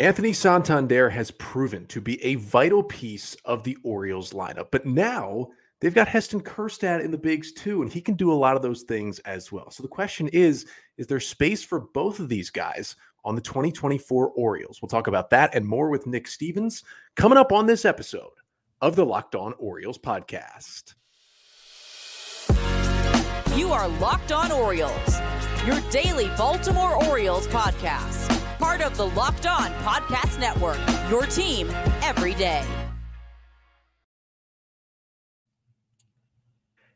Anthony Santander has proven to be a vital piece of the Orioles lineup, but now they've got Heston Kjerstad in the bigs too, and he can do a lot of those things as well. So the question is is there space for both of these guys on the 2024 Orioles? We'll talk about that and more with Nick Stevens coming up on this episode of the Locked On Orioles podcast. You are Locked On Orioles, your daily Baltimore Orioles podcast part of the Locked On Podcast Network. Your team every day.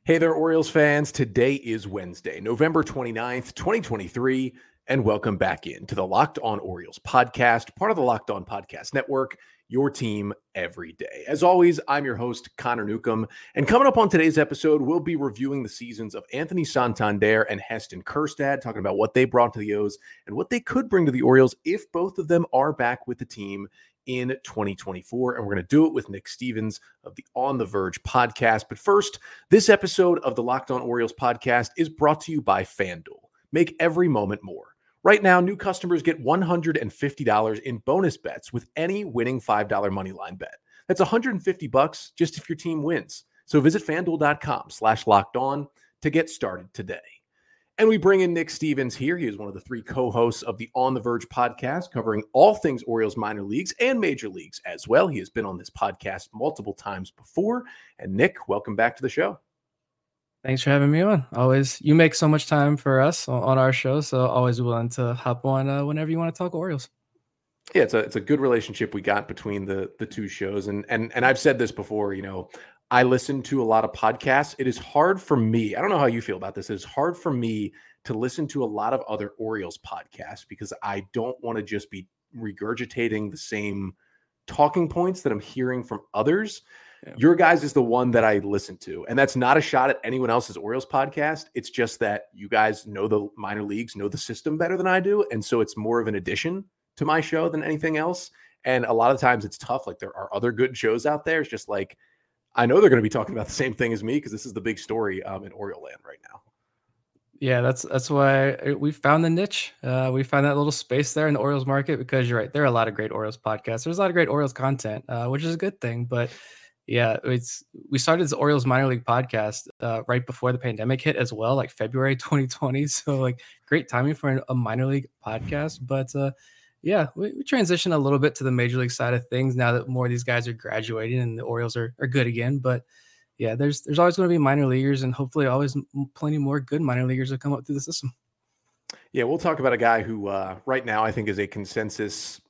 Hey there, Orioles fans. Today is Wednesday, November 29th, 2023, and welcome back in to the Locked On Orioles podcast, part of the Locked On Podcast Network your team every day. As always, I'm your host, Connor Newcomb. And coming up on today's episode, we'll be reviewing the seasons of Anthony Santander and Heston Kjerstad, talking about what they brought to the O's and what they could bring to the Orioles if both of them are back with the team in 2024. And we're going to do it with Nick Stevens of the On the Verge podcast. But first, this episode of the Locked On Orioles podcast is brought to you by FanDuel. Make every moment more. Right now, new customers get $150 in bonus bets with any winning $5 money line bet. That's 150 bucks just if your team wins. So visit fanduel.com slash locked on to get started today. And we bring in Nick Stevens here. He is one of the three co hosts of the On the Verge podcast, covering all things Orioles minor leagues and major leagues as well. He has been on this podcast multiple times before. And Nick, welcome back to the show. Thanks for having me on. Always, you make so much time for us on our show, so always willing to hop on uh, whenever you want to talk Orioles. Yeah, it's a it's a good relationship we got between the the two shows, and and and I've said this before. You know, I listen to a lot of podcasts. It is hard for me. I don't know how you feel about this. It's hard for me to listen to a lot of other Orioles podcasts because I don't want to just be regurgitating the same talking points that I'm hearing from others. Yeah. Your guys is the one that I listen to. And that's not a shot at anyone else's Orioles podcast. It's just that you guys know the minor leagues, know the system better than I do. And so it's more of an addition to my show than anything else. And a lot of times it's tough. Like there are other good shows out there. It's just like, I know they're going to be talking about the same thing as me because this is the big story um, in Oriole land right now. Yeah, that's that's why we found the niche. Uh, we found that little space there in the Orioles market because you're right. There are a lot of great Orioles podcasts. There's a lot of great Orioles content, uh, which is a good thing. But yeah, it's we started the Orioles minor league podcast uh, right before the pandemic hit as well, like February 2020. So like great timing for a minor league podcast. But uh, yeah, we, we transition a little bit to the major league side of things now that more of these guys are graduating and the Orioles are, are good again. But yeah, there's there's always going to be minor leaguers and hopefully always plenty more good minor leaguers that come up through the system. Yeah, we'll talk about a guy who uh, right now I think is a consensus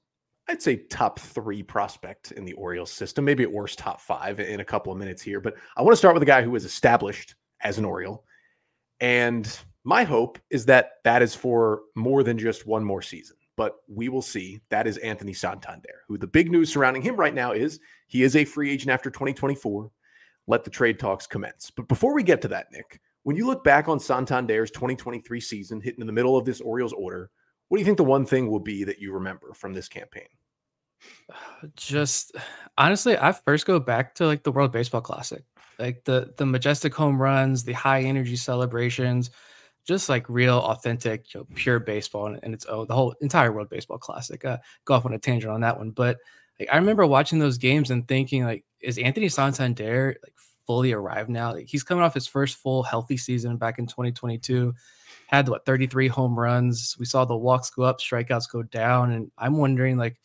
I'd say top three prospect in the Orioles system, maybe at worst top five in a couple of minutes here. But I want to start with a guy who is established as an Oriole. And my hope is that that is for more than just one more season. But we will see. That is Anthony Santander, who the big news surrounding him right now is he is a free agent after 2024. Let the trade talks commence. But before we get to that, Nick, when you look back on Santander's 2023 season, hitting in the middle of this Orioles order, what do you think the one thing will be that you remember from this campaign? Just honestly, I first go back to like the World Baseball Classic, like the the majestic home runs, the high energy celebrations, just like real, authentic, you know, pure baseball and, and its own. The whole entire World Baseball Classic. Uh, go off on a tangent on that one, but like, I remember watching those games and thinking, like, is Anthony Santander like fully arrived now? Like, he's coming off his first full healthy season back in 2022 had what 33 home runs. We saw the walks go up, strikeouts go down, and I'm wondering like,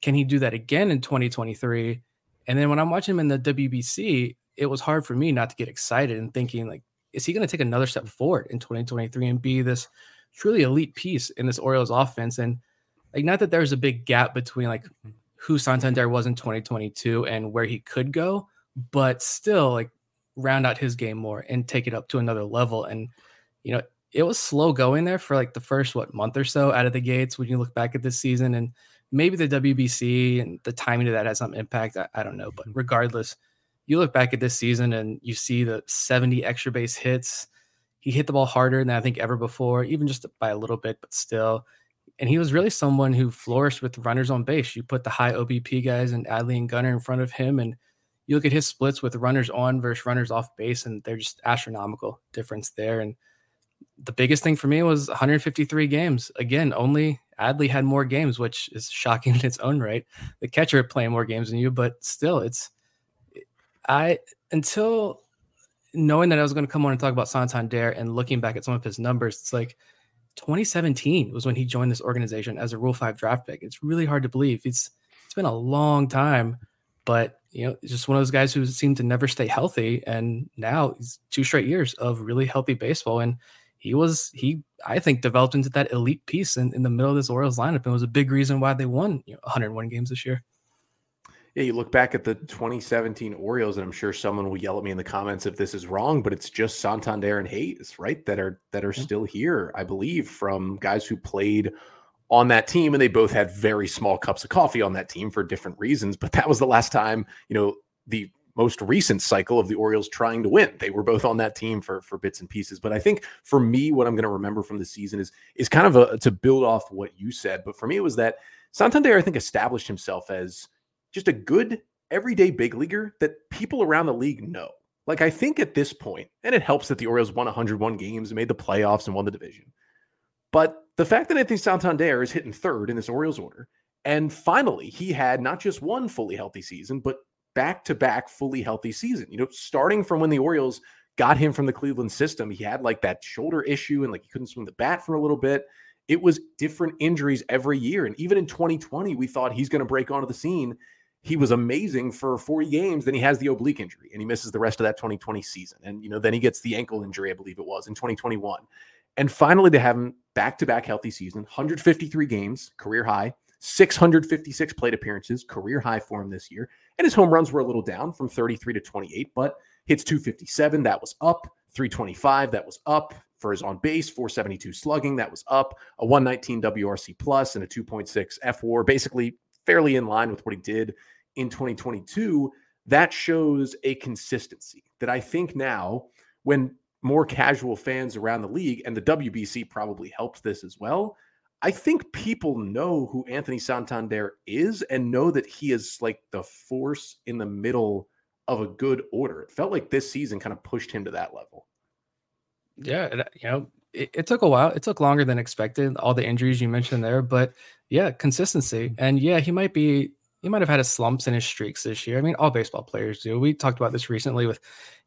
can he do that again in 2023? And then when I'm watching him in the WBC, it was hard for me not to get excited and thinking like, is he going to take another step forward in 2023 and be this truly elite piece in this Orioles offense? And like, not that there's a big gap between like mm-hmm. who Santander was in 2022 and where he could go, but still like round out his game more and take it up to another level. And you know, it was slow going there for like the first what month or so out of the gates when you look back at this season and maybe the WBC and the timing of that has some impact. I, I, don't know, but mm-hmm. regardless, you look back at this season and you see the 70 extra base hits. He hit the ball harder than I think ever before, even just by a little bit, but still. And he was really someone who flourished with runners on base. You put the high OBP guys and Adley and Gunnar in front of him, and you look at his splits with runners on versus runners off base, and they're just astronomical difference there. And the biggest thing for me was 153 games. Again, only Adley had more games, which is shocking in its own right. The catcher playing more games than you, but still, it's I until knowing that I was going to come on and talk about Santander and looking back at some of his numbers, it's like 2017 was when he joined this organization as a Rule Five draft pick. It's really hard to believe. It's it's been a long time, but you know, just one of those guys who seemed to never stay healthy, and now he's two straight years of really healthy baseball, and he was he I think developed into that elite piece in, in the middle of this Orioles lineup, and was a big reason why they won you know 101 games this year. Yeah, you look back at the 2017 Orioles, and I'm sure someone will yell at me in the comments if this is wrong, but it's just Santander and Hayes, right? That are that are still here, I believe, from guys who played on that team, and they both had very small cups of coffee on that team for different reasons. But that was the last time, you know, the most recent cycle of the Orioles trying to win. They were both on that team for for bits and pieces. But I think for me, what I'm going to remember from the season is is kind of a, to build off what you said. But for me, it was that Santander, I think, established himself as just a good everyday big leaguer that people around the league know. Like I think at this point, and it helps that the Orioles won 101 games and made the playoffs and won the division. But the fact that Anthony Santander is hitting third in this Orioles order, and finally he had not just one fully healthy season, but back to back fully healthy season. You know, starting from when the Orioles got him from the Cleveland system, he had like that shoulder issue and like he couldn't swing the bat for a little bit. It was different injuries every year. And even in 2020, we thought he's going to break onto the scene he was amazing for 40 games. Then he has the oblique injury and he misses the rest of that 2020 season. And, you know, then he gets the ankle injury, I believe it was in 2021. And finally, to have him back to back healthy season, 153 games, career high, 656 plate appearances, career high for him this year. And his home runs were a little down from 33 to 28, but hits 257, that was up. 325, that was up for his on base, 472 slugging, that was up, a 119 WRC plus and a 2.6 fWAR, basically fairly in line with what he did in 2022, that shows a consistency that I think now, when more casual fans around the league, and the WBC probably helps this as well. I think people know who Anthony Santander is and know that he is like the force in the middle of a good order. It felt like this season kind of pushed him to that level. Yeah, uh, you know, it, it, took a while. It took longer than expected. All the injuries you mentioned there, but yeah, consistency. And yeah, he might be. He might have had his slumps in his streaks this year. I mean, all baseball players do. We talked about this recently with,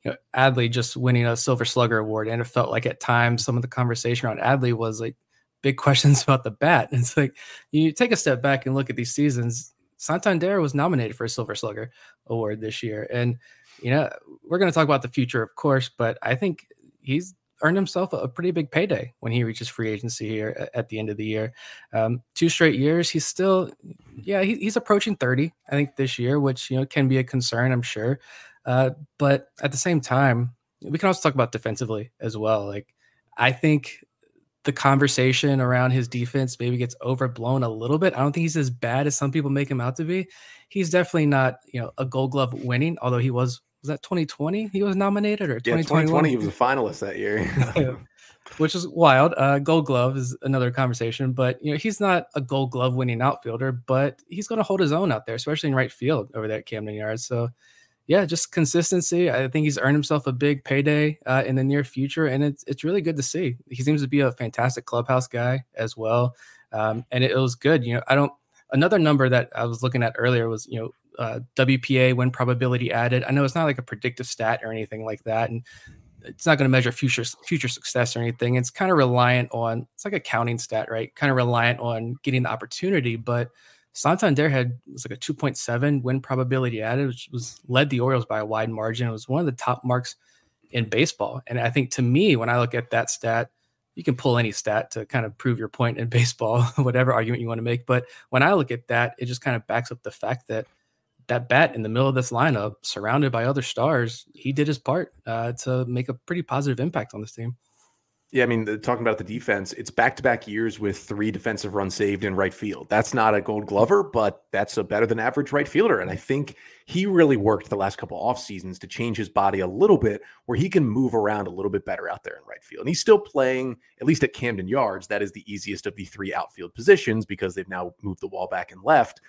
you know, Adley just winning a Silver Slugger award, and it felt like at times some of the conversation around Adley was like big questions about the bat. And it's like you take a step back and look at these seasons. Santander was nominated for a Silver Slugger award this year, and you know we're going to talk about the future, of course, but I think he's earned himself a pretty big payday when he reaches free agency here at the end of the year. Um, two straight years, he's still, yeah, he, he's approaching 30, I think, this year, which, you know, can be a concern, I'm sure. Uh, but at the same time, we can also talk about defensively as well. Like, I think the conversation around his defense maybe gets overblown a little bit. I don't think he's as bad as some people make him out to be. He's definitely not, you know, a gold glove winning, although he was was that 2020 he was nominated or 2021? Yeah, 2020 he was a finalist that year. Which is wild. Uh, gold glove is another conversation, but you know he's not a gold glove winning outfielder, but he's going to hold his own out there, especially in right field over there at Camden Yards. So, yeah, just consistency. I think he's earned himself a big payday uh, in the near future, and it's it's really good to see. He seems to be a fantastic clubhouse guy as well, um, and it, it was good. You know, I don't. Another number that I was looking at earlier was you know uh, WPA win probability added. I know it's not like a predictive stat or anything like that, and it's not going to measure future future success or anything. It's kind of reliant on it's like a counting stat, right? Kind of reliant on getting the opportunity. But Santander had was like a 2.7 win probability added, which was led the Orioles by a wide margin. It was one of the top marks in baseball. And I think to me, when I look at that stat, you can pull any stat to kind of prove your point in baseball, whatever argument you want to make. But when I look at that, it just kind of backs up the fact that that bat in the middle of this lineup, surrounded by other stars, he did his part uh, to make a pretty positive impact on this team. Yeah, I mean, the, talking about the defense, it's back to back years with three defensive runs saved in right field. That's not a gold glover, but that's a better than average right fielder. And I think he really worked the last couple off seasons to change his body a little bit where he can move around a little bit better out there in right field. And he's still playing, at least at Camden Yards. That is the easiest of the three outfield positions because they've now moved the wall back and left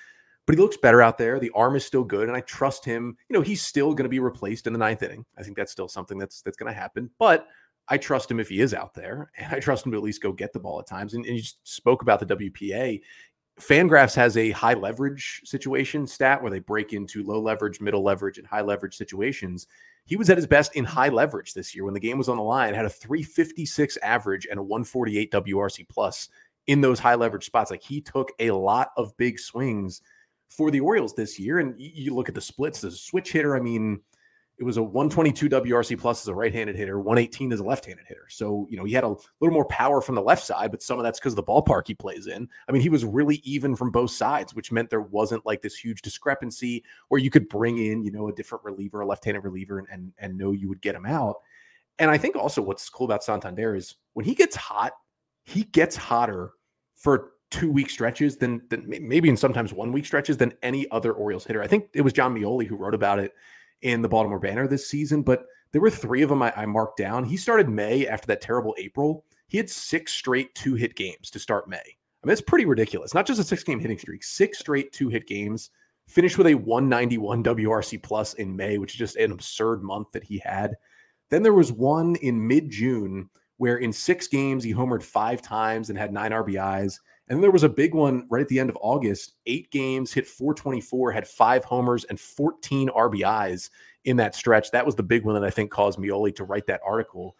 but he looks better out there. The arm is still good, and I trust him. You know, he's still going to be replaced in the ninth inning. I think that's still something that's that's going to happen. But I trust him if he is out there, and I trust him to at least go get the ball at times. And, and you spoke about the WPA. Fangraphs has a high leverage situation stat where they break into low leverage, middle leverage, and high leverage situations. He was at his best in high leverage this year when the game was on the line, had a 356 average and a 148 WRC plus in those high leverage spots. Like he took a lot of big swings for the Orioles this year. And you look at the splits, the switch hitter, I mean, it was a 122 WRC plus as a right-handed hitter, 118 as a left-handed hitter. So, you know, he had a little more power from the left side, but some of that's because of the ballpark he plays in. I mean, he was really even from both sides, which meant there wasn't like this huge discrepancy where you could bring in, you know, a different reliever, a left-handed reliever, and and, and know you would get him out. And I think also what's cool about Santander is when he gets hot, he gets hotter for two week stretches than, than maybe in sometimes one week stretches than any other Orioles hitter. I think it was Jon Meoli who wrote about it in the Baltimore Banner this season, but there were three of them I, I marked down. He started May after that terrible April. He had six straight two hit games to start May. I mean, it's pretty ridiculous. Not just a six game hitting streak, six straight two hit games. Finished with a 191 WRC plus in May, which is just an absurd month that he had. Then there was one in mid June where in six games he homered five times and had nine RBIs. And then there was a big one right at the end of August, eight games, hit 424, had five homers and 14 RBIs in that stretch. That was the big one that I think caused Meoli to write that article.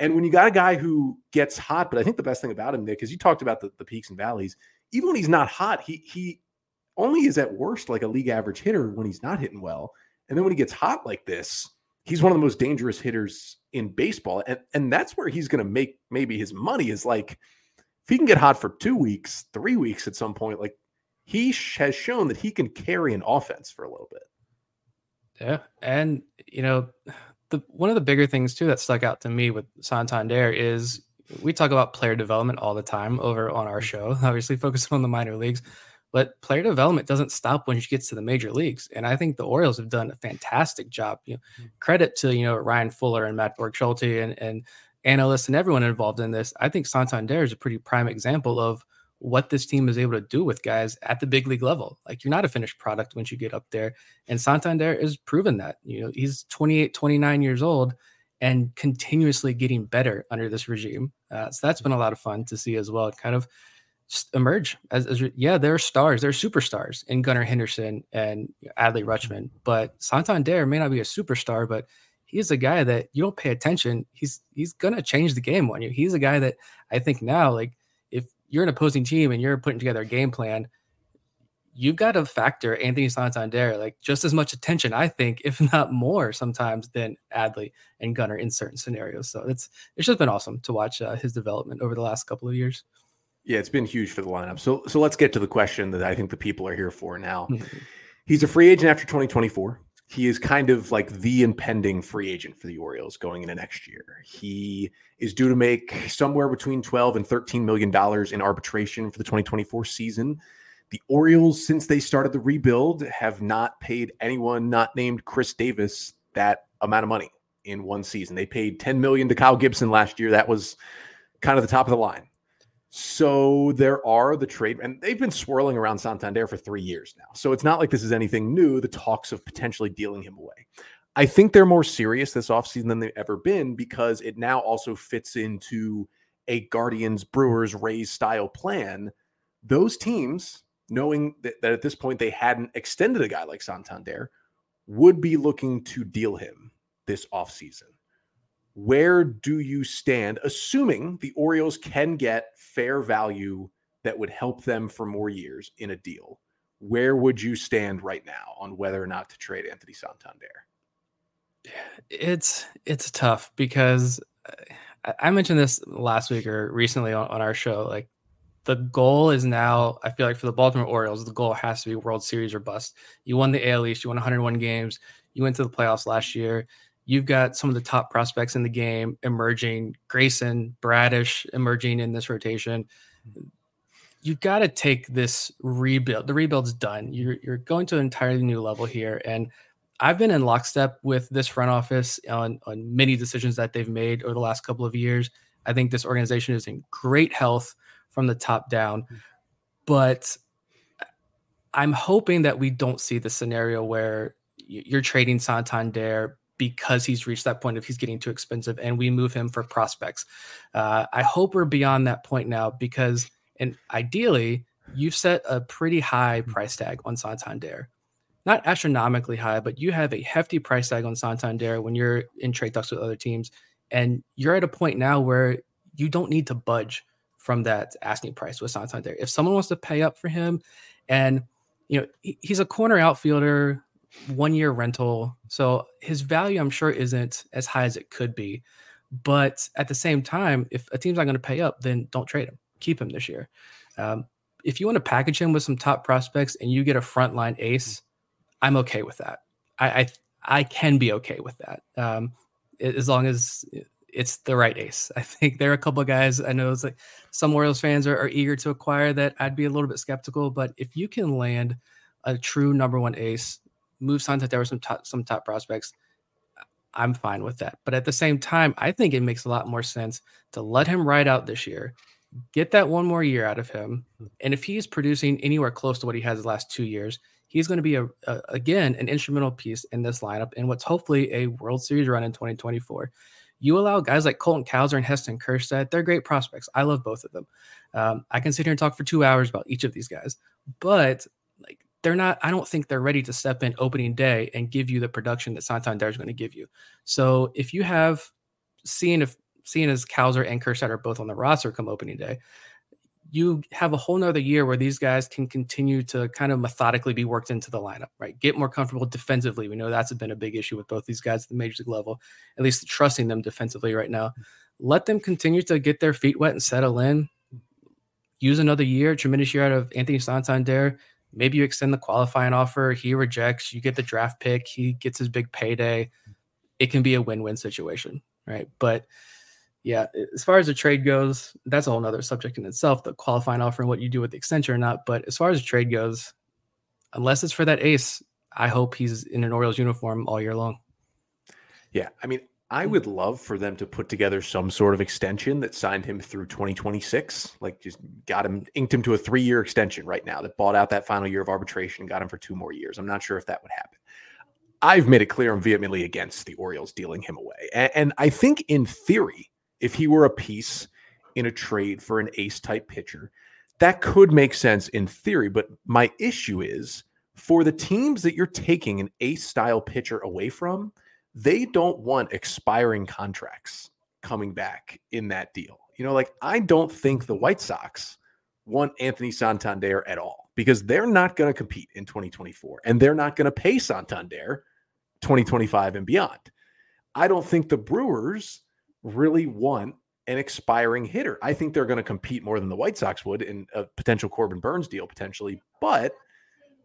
And when you got a guy who gets hot, but I think the best thing about him, Nick, is you talked about the, the peaks and valleys. Even when he's not hot, he he only is at worst like a league average hitter when he's not hitting well. And then when he gets hot like this, he's one of the most dangerous hitters in baseball. And and that's where he's gonna make maybe his money is like if he can get hot for two weeks, three weeks at some point, like he has shown that he can carry an offense for a little bit. Yeah, and you know, the one of the bigger things too that stuck out to me with Santander is we talk about player development all the time over on our show. Obviously, focusing on the minor leagues, but player development doesn't stop when she gets to the major leagues. And I think the Orioles have done a fantastic job. You know, mm-hmm. credit to you know Ryan Fuller and Matt Borgschulte and and analysts and everyone involved in this, I think Santander is a pretty prime example of what this team is able to do with guys at the big league level. Like you're not a finished product once you get up there. And Santander is proven that. You know, he's 28, 29 years old and continuously getting better under this regime. Uh, so that's been a lot of fun to see as well. Kind of emerge as, as yeah, they're stars, they're superstars in Gunnar Henderson and Adley Rutschman. But Santander may not be a superstar, but he's a guy that you don't pay attention. He's he's gonna change the game on you. He's a guy that I think now, like if you're an opposing team and you're putting together a game plan, you've got to factor Anthony Santander like just as much attention, I think, if not more sometimes than Adley and Gunnar in certain scenarios. So it's it's just been awesome to watch uh, his development over the last couple of years. Yeah, it's been huge for the lineup. So so let's get to the question that I think the people are here for now. Mm-hmm. He's a free agent after 2024 he is kind of like the impending free agent for the Orioles going into next year. He is due to make somewhere between 12 and 13 million dollars in arbitration for the 2024 season. The Orioles, since they started the rebuild, have not paid anyone not named Chris Davis that amount of money in one season. They paid 10 million to Kyle Gibson last year. That was kind of the top of the line. So there are the trade, and they've been swirling around Santander for three years now. So it's not like this is anything new, the talks of potentially dealing him away. I think they're more serious this offseason than they've ever been because it now also fits into a Guardians, Brewers, Rays style plan. Those teams, knowing that, that at this point they hadn't extended a guy like Santander, would be looking to deal him this offseason where do you stand, assuming the Orioles can get fair value that would help them for more years in a deal? Where would you stand right now on whether or not to trade Anthony Santander? It's it's tough because uh, I mentioned this last week or recently on, on our show. Like the goal is now, I feel like for the Baltimore Orioles, the goal has to be World Series or bust. You won the AL East, you won 101 games, you went to the playoffs last year you've got some of the top prospects in the game emerging grayson bradish emerging in this rotation. You've got to take this rebuild the rebuild's done. You're, you're going to an entirely new level here. And i've been in lockstep with this front office on, on many decisions that they've made over the last couple of years. I think this organization is in great health from the top down. Mm-hmm. But i'm hoping that we don't see the scenario where you're trading santander because he's reached that point of he's getting too expensive and we move him for prospects. Uh, I hope we're beyond that point now because, and ideally, you've set a pretty high price tag on Santander. Not astronomically high, but you have a hefty price tag on Santander when you're in trade talks with other teams. And you're at a point now where you don't need to budge from that asking price with Santander. If someone wants to pay up for him, and you know he's a corner outfielder, one year rental, so his value I'm sure isn't as high as it could be. But at the same time, if a team's not going to pay up, then don't trade him. Keep him this year. Um, if you want to package him with some top prospects and you get a frontline ace, I'm okay with that. I I, I can be okay with that um, as long as it's the right ace. I think there are a couple of guys I know it's like some Orioles fans are, are, eager to acquire that I'd be a little bit skeptical, but if you can land a true number one ace, move Santander with some top some top prospects, I'm fine with that. But at the same time, I think it makes a lot more sense to let him ride out this year, get that one more year out of him, hmm. and if he's producing anywhere close to what he has the last two years, he's going to be a, a again an instrumental piece in this lineup in what's hopefully a World Series run in 2024 you allow guys like Colton Cowser and Heston Kjerstad, they're great prospects. I love both of them. Um, I can sit here and talk for two hours about each of these guys, but they're not, I don't think they're ready to step in opening day and give you the production that Santander is going to give you. So if you have seeing if seeing as Cowser and Kjerstad are both on the roster come opening day, you have a whole nother year where these guys can continue to kind of methodically be worked into the lineup, right? Get more comfortable defensively. We know that's been a big issue with both these guys at the major league level, at least trusting them defensively right now. Let them continue to get their feet wet and settle in. Use another year, tremendous year out of Anthony Santander. Maybe you extend the qualifying offer. He rejects. You get the draft pick. He gets his big payday. It can be a win win situation, right? But yeah, as far as the trade goes, that's a whole nother subject in itself, the qualifying offer and what you do with the extension or not. But as far as the trade goes, unless it's for that ace, I hope he's in an Orioles uniform all year long. Yeah. I mean, I would love for them to put together some sort of extension that signed him through 2026, like just got him inked him to a three year extension right now that bought out that final year of arbitration, and got him for two more years. I'm not sure if that would happen. I've made it clear I'm vehemently against the Orioles dealing him away. And, and I think in theory, if he were a piece in a trade for an ace type pitcher, that could make sense in theory. But my issue is for the teams that you're taking an ace style pitcher away from, they don't want expiring contracts coming back in that deal. You know, like I don't think the White Sox want Anthony Santander at all because they're not going to compete in 2024 and they're not going to pay Santander 2025 and beyond. I don't think the Brewers really want an expiring hitter. I think they're going to compete more than the White Sox would in a potential Corbin Burnes deal potentially, but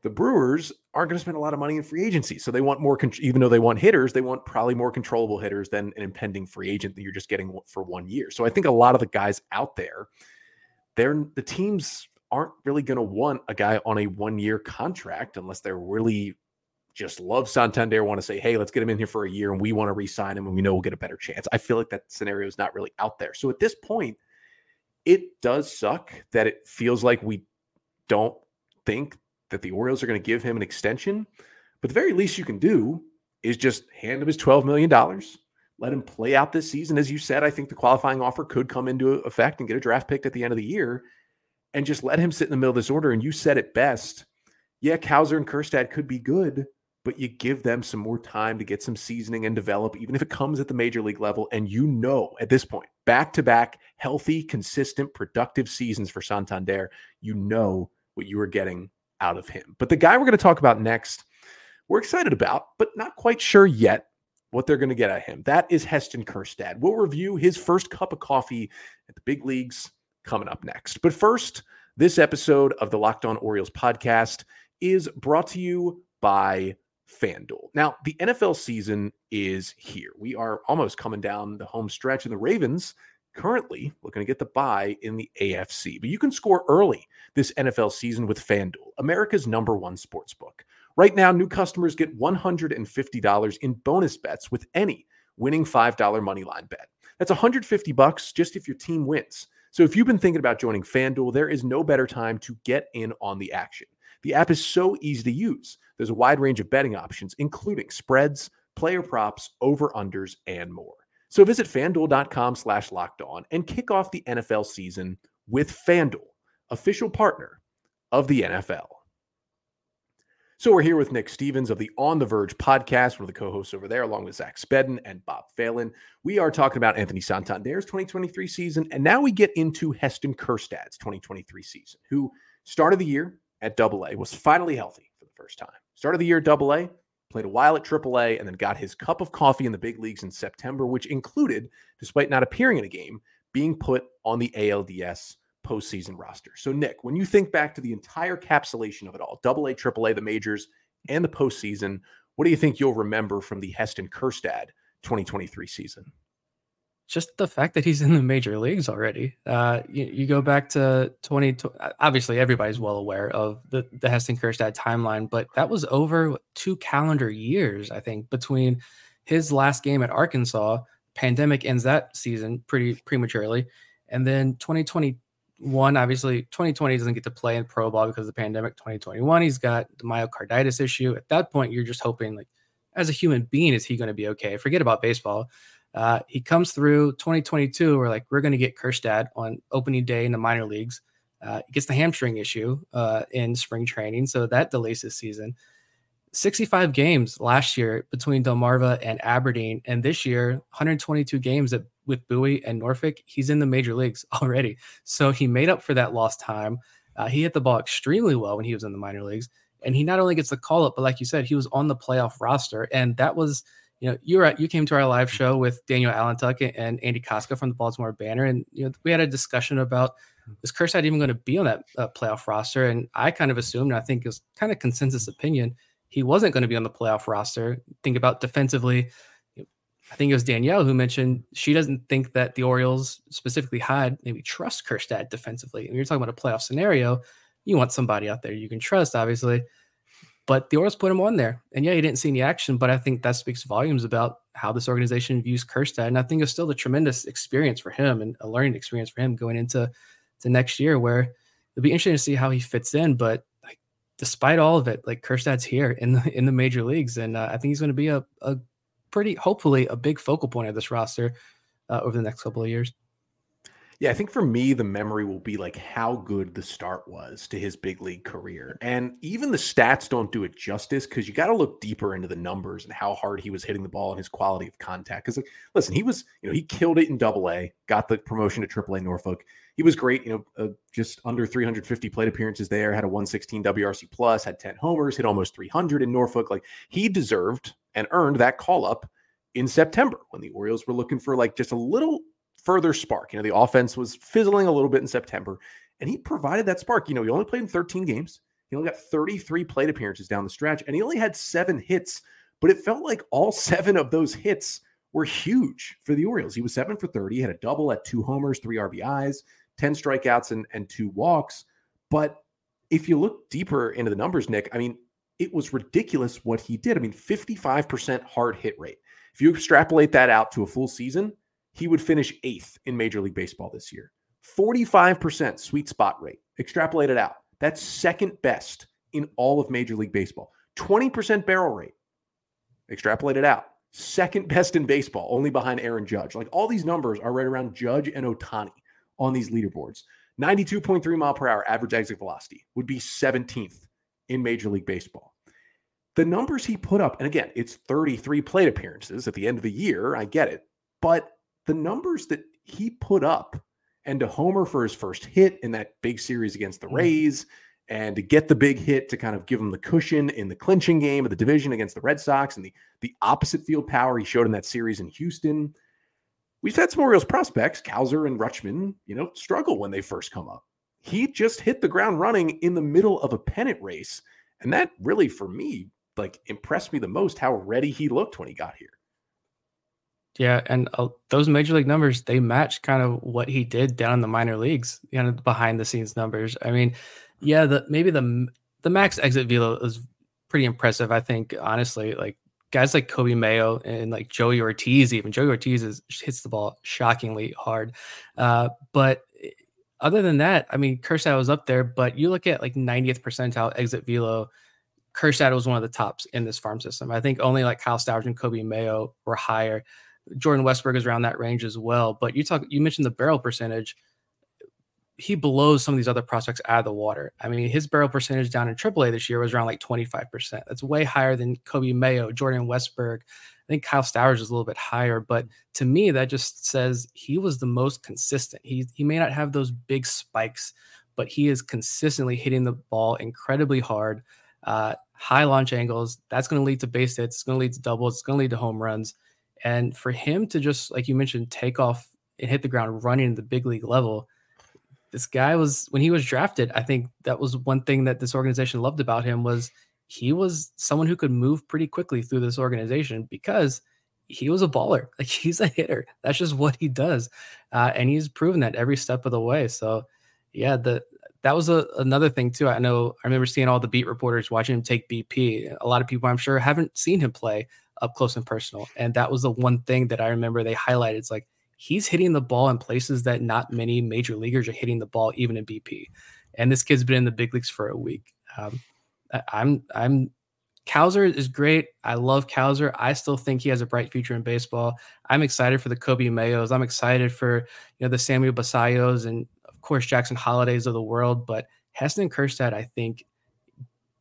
the Brewers aren't going to spend a lot of money in free agency. So they want more, even though they want hitters, they want probably more controllable hitters than an impending free agent that you're just getting for one year. So I think a lot of the guys out there, they're the teams aren't really going to want a guy on a one year contract unless they're really just love Santander, want to say, hey, let's get him in here for a year and we want to re sign him and we know we'll get a better chance. I feel like that scenario is not really out there. So at this point, it does suck that it feels like we don't think that the Orioles are going to give him an extension. But the very least you can do is just hand him his $12 million, let him play out this season. As you said, I think the qualifying offer could come into effect and get a draft pick at the end of the year and just let him sit in the middle of this order. And you said it best. Yeah, Cowser and Kjerstad could be good, but you give them some more time to get some seasoning and develop, even if it comes at the major league level. And you know, at this point, back to back, healthy, consistent, productive seasons for Santander, you know what you are getting out of him. But the guy we're going to talk about next, we're excited about, but not quite sure yet what they're going to get at him. That is Heston Kjerstad. We'll review his first cup of coffee at the big leagues coming up next. But first, this episode of the Locked On Orioles podcast is brought to you by FanDuel. Now, the NFL season is here. We are almost coming down the home stretch, and the Ravens currently looking to get the buy in the AFC. But you can score early this NFL season with FanDuel, America's number one sports book. Right now, new customers get $150 in bonus bets with any winning $5 moneyline bet. That's 150 bucks just if your team wins. So if you've been thinking about joining FanDuel, there is no better time to get in on the action. The app is so easy to use. There's a wide range of betting options, including spreads, player props, over unders, and more. So visit fanduel.com slash locked on and kick off the NFL season with FanDuel, official partner of the NFL. So we're here with Nick Stevens of the On the Verge podcast. one of the co-hosts over there, along with Zach Spedden and Bob Phelan. We are talking about Anthony Santander's 2023 season, and now we get into Heston Kjerstad's 2023 season, who started the year at Double A, was finally healthy for the first time. Started the year at Double A, played a while at AAA, and then got his cup of coffee in the big leagues in September, which included, despite not appearing in a game, being put on the ALDS postseason roster. So, Nick, when you think back to the entire capsulation of it all, double A, triple A, the majors, and the postseason, what do you think you'll remember from the Heston Kjerstad 2023 season? Just the fact that he's in the major leagues already. Uh, you, you, go back to 20, obviously everybody's well aware of the, the Heston Kjerstad timeline, but that was over two calendar years, I think, between his last game at Arkansas, pandemic ends that season pretty prematurely, and then 2021, obviously, 2020 doesn't get to play in pro ball because of the pandemic. 2021, he's got the myocarditis issue. At that point, you're just hoping, like, as a human being, is he going to be okay? Forget about baseball. Uh, he comes through 2022. We're like, we're going to get Kjerstad on opening day in the minor leagues. Uh, he gets the hamstring issue uh, in spring training, so that delays his season. 65 games last year between Delmarva and Aberdeen, and this year 122 games at with Bowie and Norfolk, he's in the major leagues already. So he made up for that lost time. Uh, he hit the ball extremely well when he was in the minor leagues. And he not only gets the call up, but like you said, he was on the playoff roster. And that was, you know, you were at, you came to our live show with Danielle Allentuck and Andy Kostka from the Baltimore Banner. And, you know, we had a discussion about is Kjerstad even going to be on that uh, playoff roster? And I kind of assumed, I think it was kind of consensus opinion, he wasn't going to be on the playoff roster. Think about defensively, I think it was Danielle who mentioned she doesn't think that the Orioles, specifically had maybe trust Kjerstad defensively. And you're talking about a playoff scenario, you want somebody out there you can trust, obviously. But the Orioles put him on there. And yeah, he didn't see any action, but I think that speaks volumes about how this organization views Kjerstad. And I think it's still a tremendous experience for him and a learning experience for him going into the next year where it'll be interesting to see how he fits in. But like, despite all of it, like Kjerstad's here in the in the major leagues. And uh, I think he's going to be a, a pretty hopefully a big focal point of this roster uh, over the next couple of years. Yeah, I think for me, the memory will be like how good the start was to his big league career. And even the stats don't do it justice because you got to look deeper into the numbers and how hard he was hitting the ball and his quality of contact. Because, like, listen, he was, you know, he killed it in double A, got the promotion to triple A Norfolk. He was great, you know, uh, just under 350 plate appearances there, had a 116 WRC plus, had 10 homers, hit almost 300 in Norfolk. Like, he deserved and earned that call up in September when the Orioles were looking for like just a little further spark. You know, the offense was fizzling a little bit in September, and he provided that spark. You know, he only played in 13 games. He only got 33 plate appearances down the stretch, and he only had seven hits, but it felt like all seven of those hits were huge for the Orioles. He was seven for 30, he had a double at two homers, three RBIs, 10 strikeouts, and, and two walks. But if you look deeper into the numbers, Nick, I mean, it was ridiculous what he did. I mean, 55% hard hit rate. If you extrapolate that out to a full season, he would finish eighth in Major League Baseball this year. 45% sweet spot rate. Extrapolate it out. That's second best in all of Major League Baseball. 20% barrel rate. Extrapolate it out. Second best in baseball, only behind Aaron Judge. Like all these numbers are right around Judge and Ohtani on these leaderboards. 92.3 mile per hour average exit velocity would be 17th in Major League Baseball. The numbers he put up, and again, it's 33 plate appearances at the end of the year. I get it. But the numbers that he put up and to homer for his first hit in that big series against the mm. Rays and to get the big hit to kind of give him the cushion in the clinching game of the division against the Red Sox and the, the opposite field power he showed in that series in Houston. We've had some Orioles prospects, Cowser and Rutschman, you know, struggle when they first come up. He just hit the ground running in the middle of a pennant race. And that really, for me, like impressed me the most how ready he looked when he got here. Yeah, and uh, those major league numbers they match kind of what he did down in the minor leagues, you know, behind the scenes numbers. I mean, yeah, the maybe the the max exit velo is pretty impressive. I think honestly, like guys like Coby Mayo and like Joey Ortiz, even Joey Ortiz is, hits the ball shockingly hard. Uh, but eh, other than that, I mean, Kjerstad was up there, but you look at like 90th percentile exit velo Kjerstad was one of the tops in this farm system. I think only like Kyle Stowers and Coby Mayo were higher. Jordan Westburg is around that range as well. But you talk, you mentioned the barrel percentage. He blows some of these other prospects out of the water. I mean, his barrel percentage down in AAA this year was around like 25%. That's way higher than Coby Mayo, Jordan Westburg. I think Kyle Stowers is a little bit higher, but to me, that just says he was the most consistent. He he may not have those big spikes, but he is consistently hitting the ball incredibly hard, uh, high launch angles. That's going to lead to base hits. It's going to lead to doubles. It's going to lead to home runs. And for him to just, like you mentioned, take off and hit the ground running at the big league level, this guy was when he was drafted. I think that was one thing that this organization loved about him was he was someone who could move pretty quickly through this organization because he was a baller. Like he's a hitter. That's just what he does, uh, and he's proven that every step of the way. So, yeah, the that was a, another thing too. I know I remember seeing all the beat reporters watching him take BP. A lot of people, I'm sure, haven't seen him play up close and personal, and that was the one thing that I remember they highlighted. It's like he's hitting the ball in places that not many major leaguers are hitting the ball, even in BP. And this kid's been in the big leagues for a week. Um, I'm I'm Cowser is great. I love Cowser. I still think he has a bright future in baseball. I'm excited for the Coby Mayos. I'm excited for you know the Samuel Basallos and of course Jackson Holliday's of the world. But Heston Kjerstad, I think,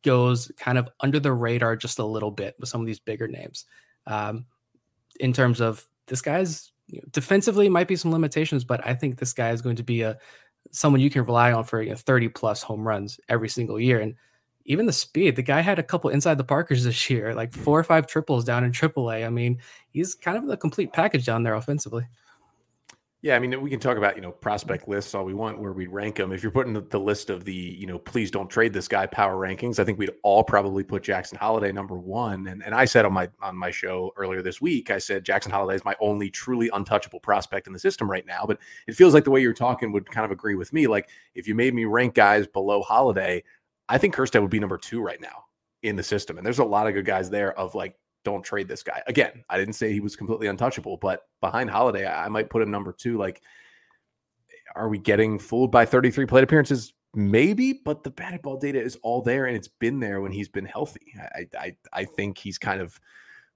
goes kind of under the radar just a little bit with some of these bigger names. Um, in terms of this guy's you know, defensively might be some limitations, but I think this guy is going to be a someone you can rely on for you know, 30 plus home runs every single year. And even the speed, the guy had a couple inside the Parkers this year, like four or five triples down in AAA. I mean, he's kind of the complete package down there offensively. Yeah, I mean, we can talk about you know prospect lists all we want where we rank them. If you're putting the, the, list of the you know please don't trade this guy power rankings, I think we'd all probably put Jackson Holliday number one. And and I said on my on my show earlier this week, I said Jackson Holliday is my only truly untouchable prospect in the system right now. But it feels like the way you're talking would kind of agree with me. Like if you made me rank guys below Holliday, I think Kjerstad would be number two right now in the system. And there's a lot of good guys there of like, don't trade this guy. Again, I didn't say he was completely untouchable, but behind Holliday, I might put him number two. Like, are we getting fooled by 33 plate appearances? Maybe, but the batted ball data is all there and it's been there when he's been healthy. I I, I think he's kind of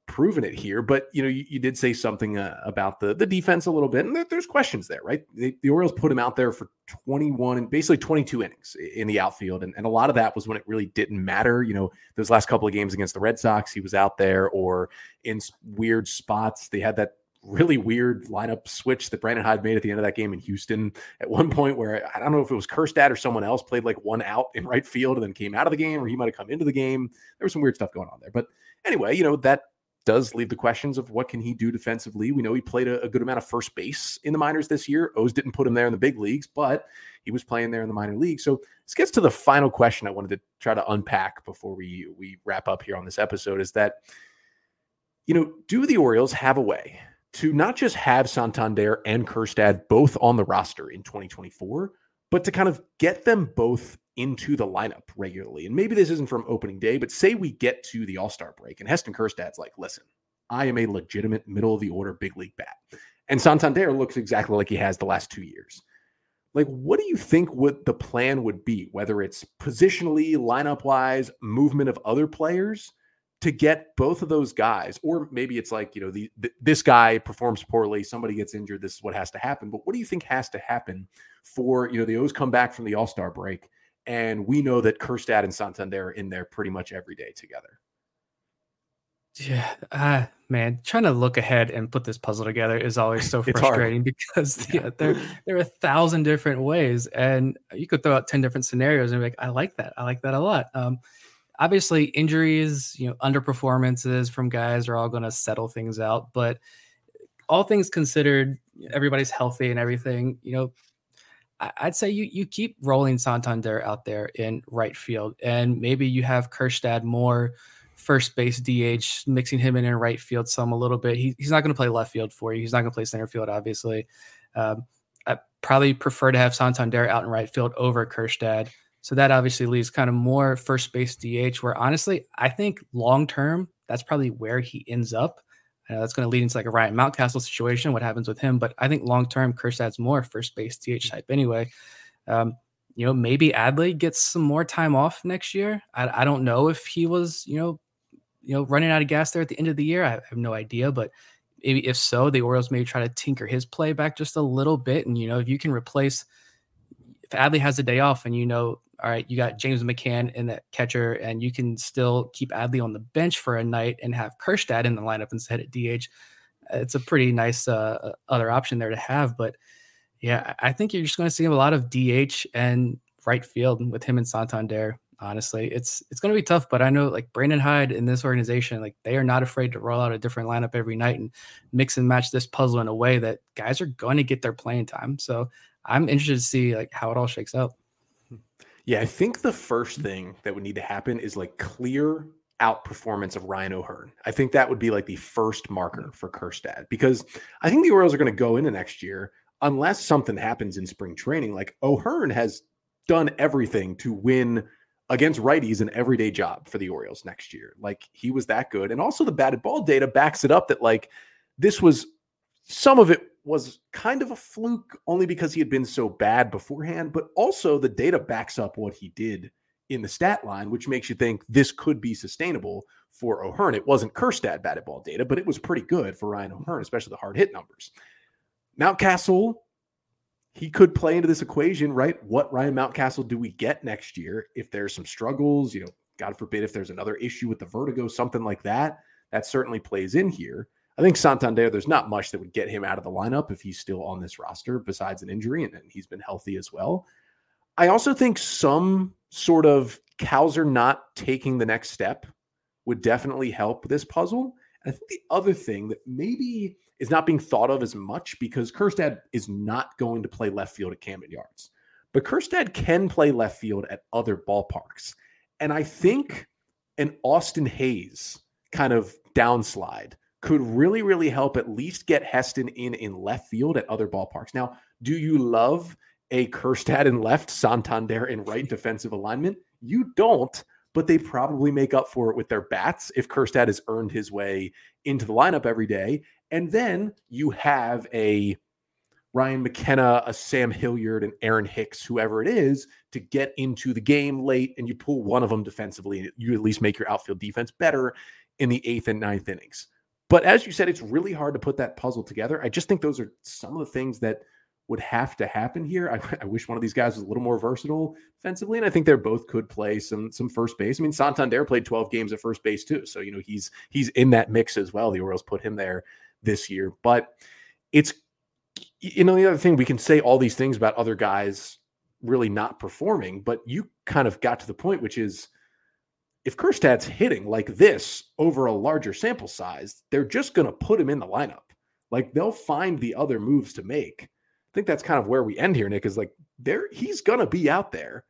proven it here. But you know, you, you did say something uh, about the the defense a little bit, and there, there's questions there, right? the Orioles put him out there for 21 and basically 22 innings in the outfield, and, and a lot of that was when it really didn't matter. You know, those last couple of games against the Red Sox, he was out there or in weird spots. They had that really weird lineup switch that Brandon Hyde made at the end of that game in Houston at one point where I don't know if it was Kjerstad or someone else played like one out in right field and then came out of the game or he might have come into the game. There was some weird stuff going on there. But anyway, you know, that does leave the questions of what can he do defensively. We know he played a, a, good amount of first base in the minors this year. O's didn't put him there in the big leagues, but he was playing there in the minor league. So this gets to the final question I wanted to try to unpack before we we wrap up here on this episode is that you know, do the Orioles have a way to not just have Santander and Kjerstad both on the roster in 2024, but to kind of get them both into the lineup regularly. And maybe this isn't from opening day, but say we get to the All Star break and Heston Kjerstad's like, listen, I am a legitimate middle of the order big league bat. And Santander looks exactly like he has the last two years. Like, what do you think what the plan would be, whether it's positionally, lineup wise, movement of other players to get both of those guys? Or maybe it's like, you know, the, the this guy performs poorly, somebody gets injured, this is what has to happen. But what do you think has to happen for, you know, the O's come back from the All Star break and we know that Kjerstad and Santander are in there pretty much every day together. Yeah, uh, man, trying to look ahead and put this puzzle together is always so frustrating because yeah, there there are a thousand different ways, and you could throw out ten different scenarios and be like, I like that, I like that a lot. Um, obviously, injuries, you know, underperformances from guys are all going to settle things out, but all things considered, everybody's healthy and everything. You know, I'd say you you keep rolling Santander out there in right field, and maybe you have Kjerstad more first base DH, mixing him in in right field some a little bit. He, he's not going to play left field for you. He's not going to play center field, obviously. Um, I probably prefer to have Santander out in right field over Kjerstad. So that obviously leaves kind of more first base DH. Where honestly, I think long term, that's probably where he ends up. Uh, that's going to lead into like a Ryan Mountcastle situation. What happens with him? But I think long term, Kjerstad's more first base DH type anyway. Um, you know, maybe Adley gets some more time off next year. I, I don't know if he was, you know, you know, running out of gas there at the end of the year. I have no idea, but maybe if so, the Orioles may try to tinker his play back just a little bit. And you know, if you can replace if Adley has a day off and you know, all right, you got James McCann in that catcher, and you can still keep Adley on the bench for a night and have Kjerstad in the lineup instead at DH. It's a pretty nice uh, other option there to have. But yeah, I think you're just going to see a lot of DH and right field with him and Santander honestly. It's it's going to be tough, but I know like Brandon Hyde in this organization, like they are not afraid to roll out a different lineup every night and mix and match this puzzle in a way that guys are going to get their playing time. So I'm interested to see like how it all shakes out. Yeah, I think the first thing that would need to happen is like clear outperformance of Ryan O'Hearn. I think that would be like the first marker for Kjerstad because I think the Orioles are going to go into next year unless something happens in spring training. Like O'Hearn has done everything to win against righties an everyday job for the Orioles next year. Like he was that good. And also the batted ball data backs it up that like this was some of it was kind of a fluke only because he had been so bad beforehand, but also the data backs up what he did in the stat line, which makes you think this could be sustainable for O'Hearn. It wasn't Kjerstad batted ball data, but it was pretty good for Ryan O'Hearn, especially the hard hit numbers. Mountcastle he could play into this equation, right? What Ryan Mountcastle do we get next year if there's some struggles? You know, God forbid if there's another issue with the vertigo, something like that. That certainly plays in here. I think Santander, there's not much that would get him out of the lineup if he's still on this roster besides an injury, and, and he's been healthy as well. I also think some sort of Cowser not taking the next step would definitely help this puzzle. And I think the other thing that maybe is not being thought of as much because Kjerstad is not going to play left field at Camden Yards. But Kjerstad can play left field at other ballparks. And I think an Austin Hays kind of downslide could really, really help at least get Heston in in left field at other ballparks. Now, do you love a Kjerstad in left, Santander in right defensive alignment? You don't, but they probably make up for it with their bats if Kjerstad has earned his way into the lineup every day. And then you have a Ryan McKenna, a Sam Hilliard, and Aaron Hicks, whoever it is, to get into the game late, and you pull one of them defensively, and you at least make your outfield defense better in the eighth and ninth innings. But as you said, it's really hard to put that puzzle together. I just think those are some of the things that would have to happen here. I, I, wish one of these guys was a little more versatile defensively, and I think they're both could play some some first base. I mean, Santander played 12 games at first base too, so you know he's he's in that mix as well. The Orioles put him there this year. But it's, you know, the other thing we can say all these things about other guys really not performing, but you kind of got to the point, which is if Kjerstad's hitting like this over a larger sample size, they're just going to put him in the lineup. Like they'll find the other moves to make. I think that's kind of where we end here, Nick, is like there he's gonna be out there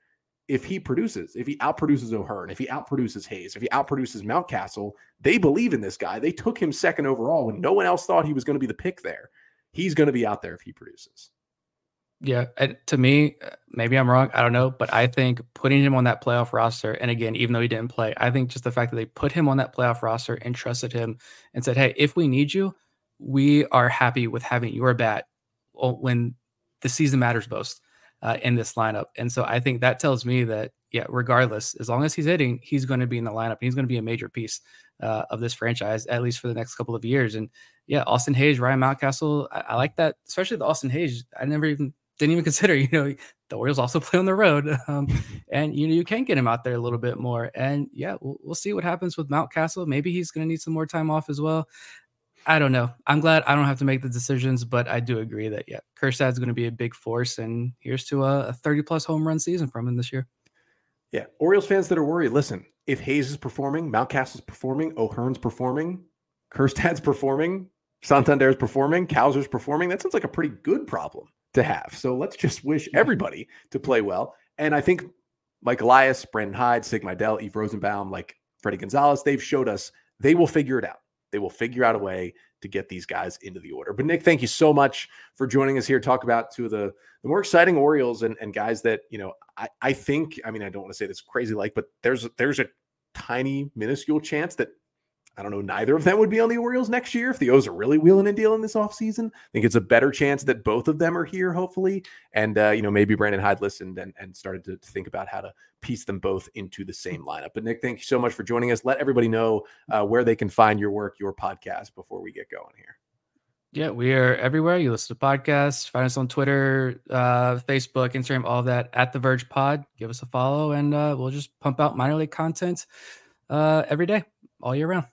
if he produces, if he outproduces O'Hearn, if he outproduces Hays, if he outproduces Mountcastle, they believe in this guy. They took him second overall when no one else thought he was going to be the pick there. He's going to be out there if he produces. Yeah, to me, maybe I'm wrong. I don't know, but I think putting him on that playoff roster, and again, even though he didn't play, I think just the fact that they put him on that playoff roster and trusted him and said, "Hey, if we need you, we are happy with having your bat when the season matters most." uh, in this lineup. And so I think that tells me that, yeah, regardless, as long as he's hitting, he's going to be in the lineup. He's going to be a major piece uh, of this franchise, at least for the next couple of years. And yeah, Austin Hays, Ryan Mountcastle, I, I like that, especially the Austin Hays. I never even didn't even consider, you know, the Orioles also play on the road. Um, and, you know, you can get him out there a little bit more. And yeah, we'll, we'll see what happens with Mountcastle. Maybe he's going to need some more time off as well. I don't know. I'm glad I don't have to make the decisions, but I do agree that yeah, Kjerstad's going to be a big force, and here's to a, a 30 plus home run season from him this year. Yeah, Orioles fans that are worried, listen. If Hays is performing, Mountcastle's performing, O'Hearn's performing, Kjerstad's performing, Santander's performing, Cowser's performing, that sounds like a pretty good problem to have. So let's just wish everybody to play well. And I think Mike Elias, Brandon Hyde, Sig Mejdal, Eve Rosenbaum, like Fredi Gonzalez, they've showed us they will figure it out. They will figure out a way to get these guys into the order. But Nick, thank you so much for joining us here. Talk about two of the, the more exciting Orioles and, and guys that, you know, I, I think, I mean, I don't want to say this crazy like, but there's there's a tiny minuscule chance that I don't know, neither of them would be on the Orioles next year if the O's are really wheeling and dealing this offseason. I think it's a better chance that both of them are here, hopefully. And, uh, you know, maybe Brandon Hyde listened and, and started to, think about how to piece them both into the same lineup. But, Nick, thank you so much for joining us. Let everybody know uh, where they can find your work, your podcast before we get going here. Yeah, we are everywhere. You listen to podcasts, find us on Twitter, uh, Facebook, Instagram, all that at The Verge Pod. Give us a follow, and uh, we'll just pump out minor league content uh, every day, all year round.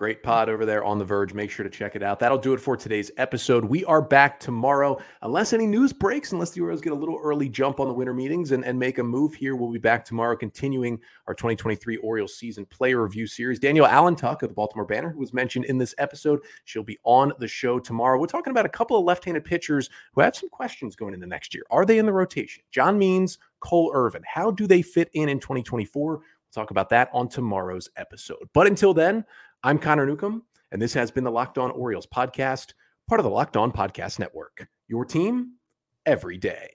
Great pod over there on The Verge. Make sure to check it out. That'll do it for today's episode. We are back tomorrow. Unless any news breaks, unless the Orioles get a little early jump on the winter meetings and, and make a move here, we'll be back tomorrow continuing our 2023 Orioles season player review series. Danielle Allentuck of the Baltimore Banner, who was mentioned in this episode, she'll be on the show tomorrow. We're talking about a couple of left handed pitchers who have some questions going into next year. Are they in the rotation? John Means, Cole Irvin. How do they fit in in 2024? We'll talk about that on tomorrow's episode. But until then, I'm Connor Newcomb, and this has been the Locked On Orioles podcast, part of the Locked On Podcast Network. Your team every day.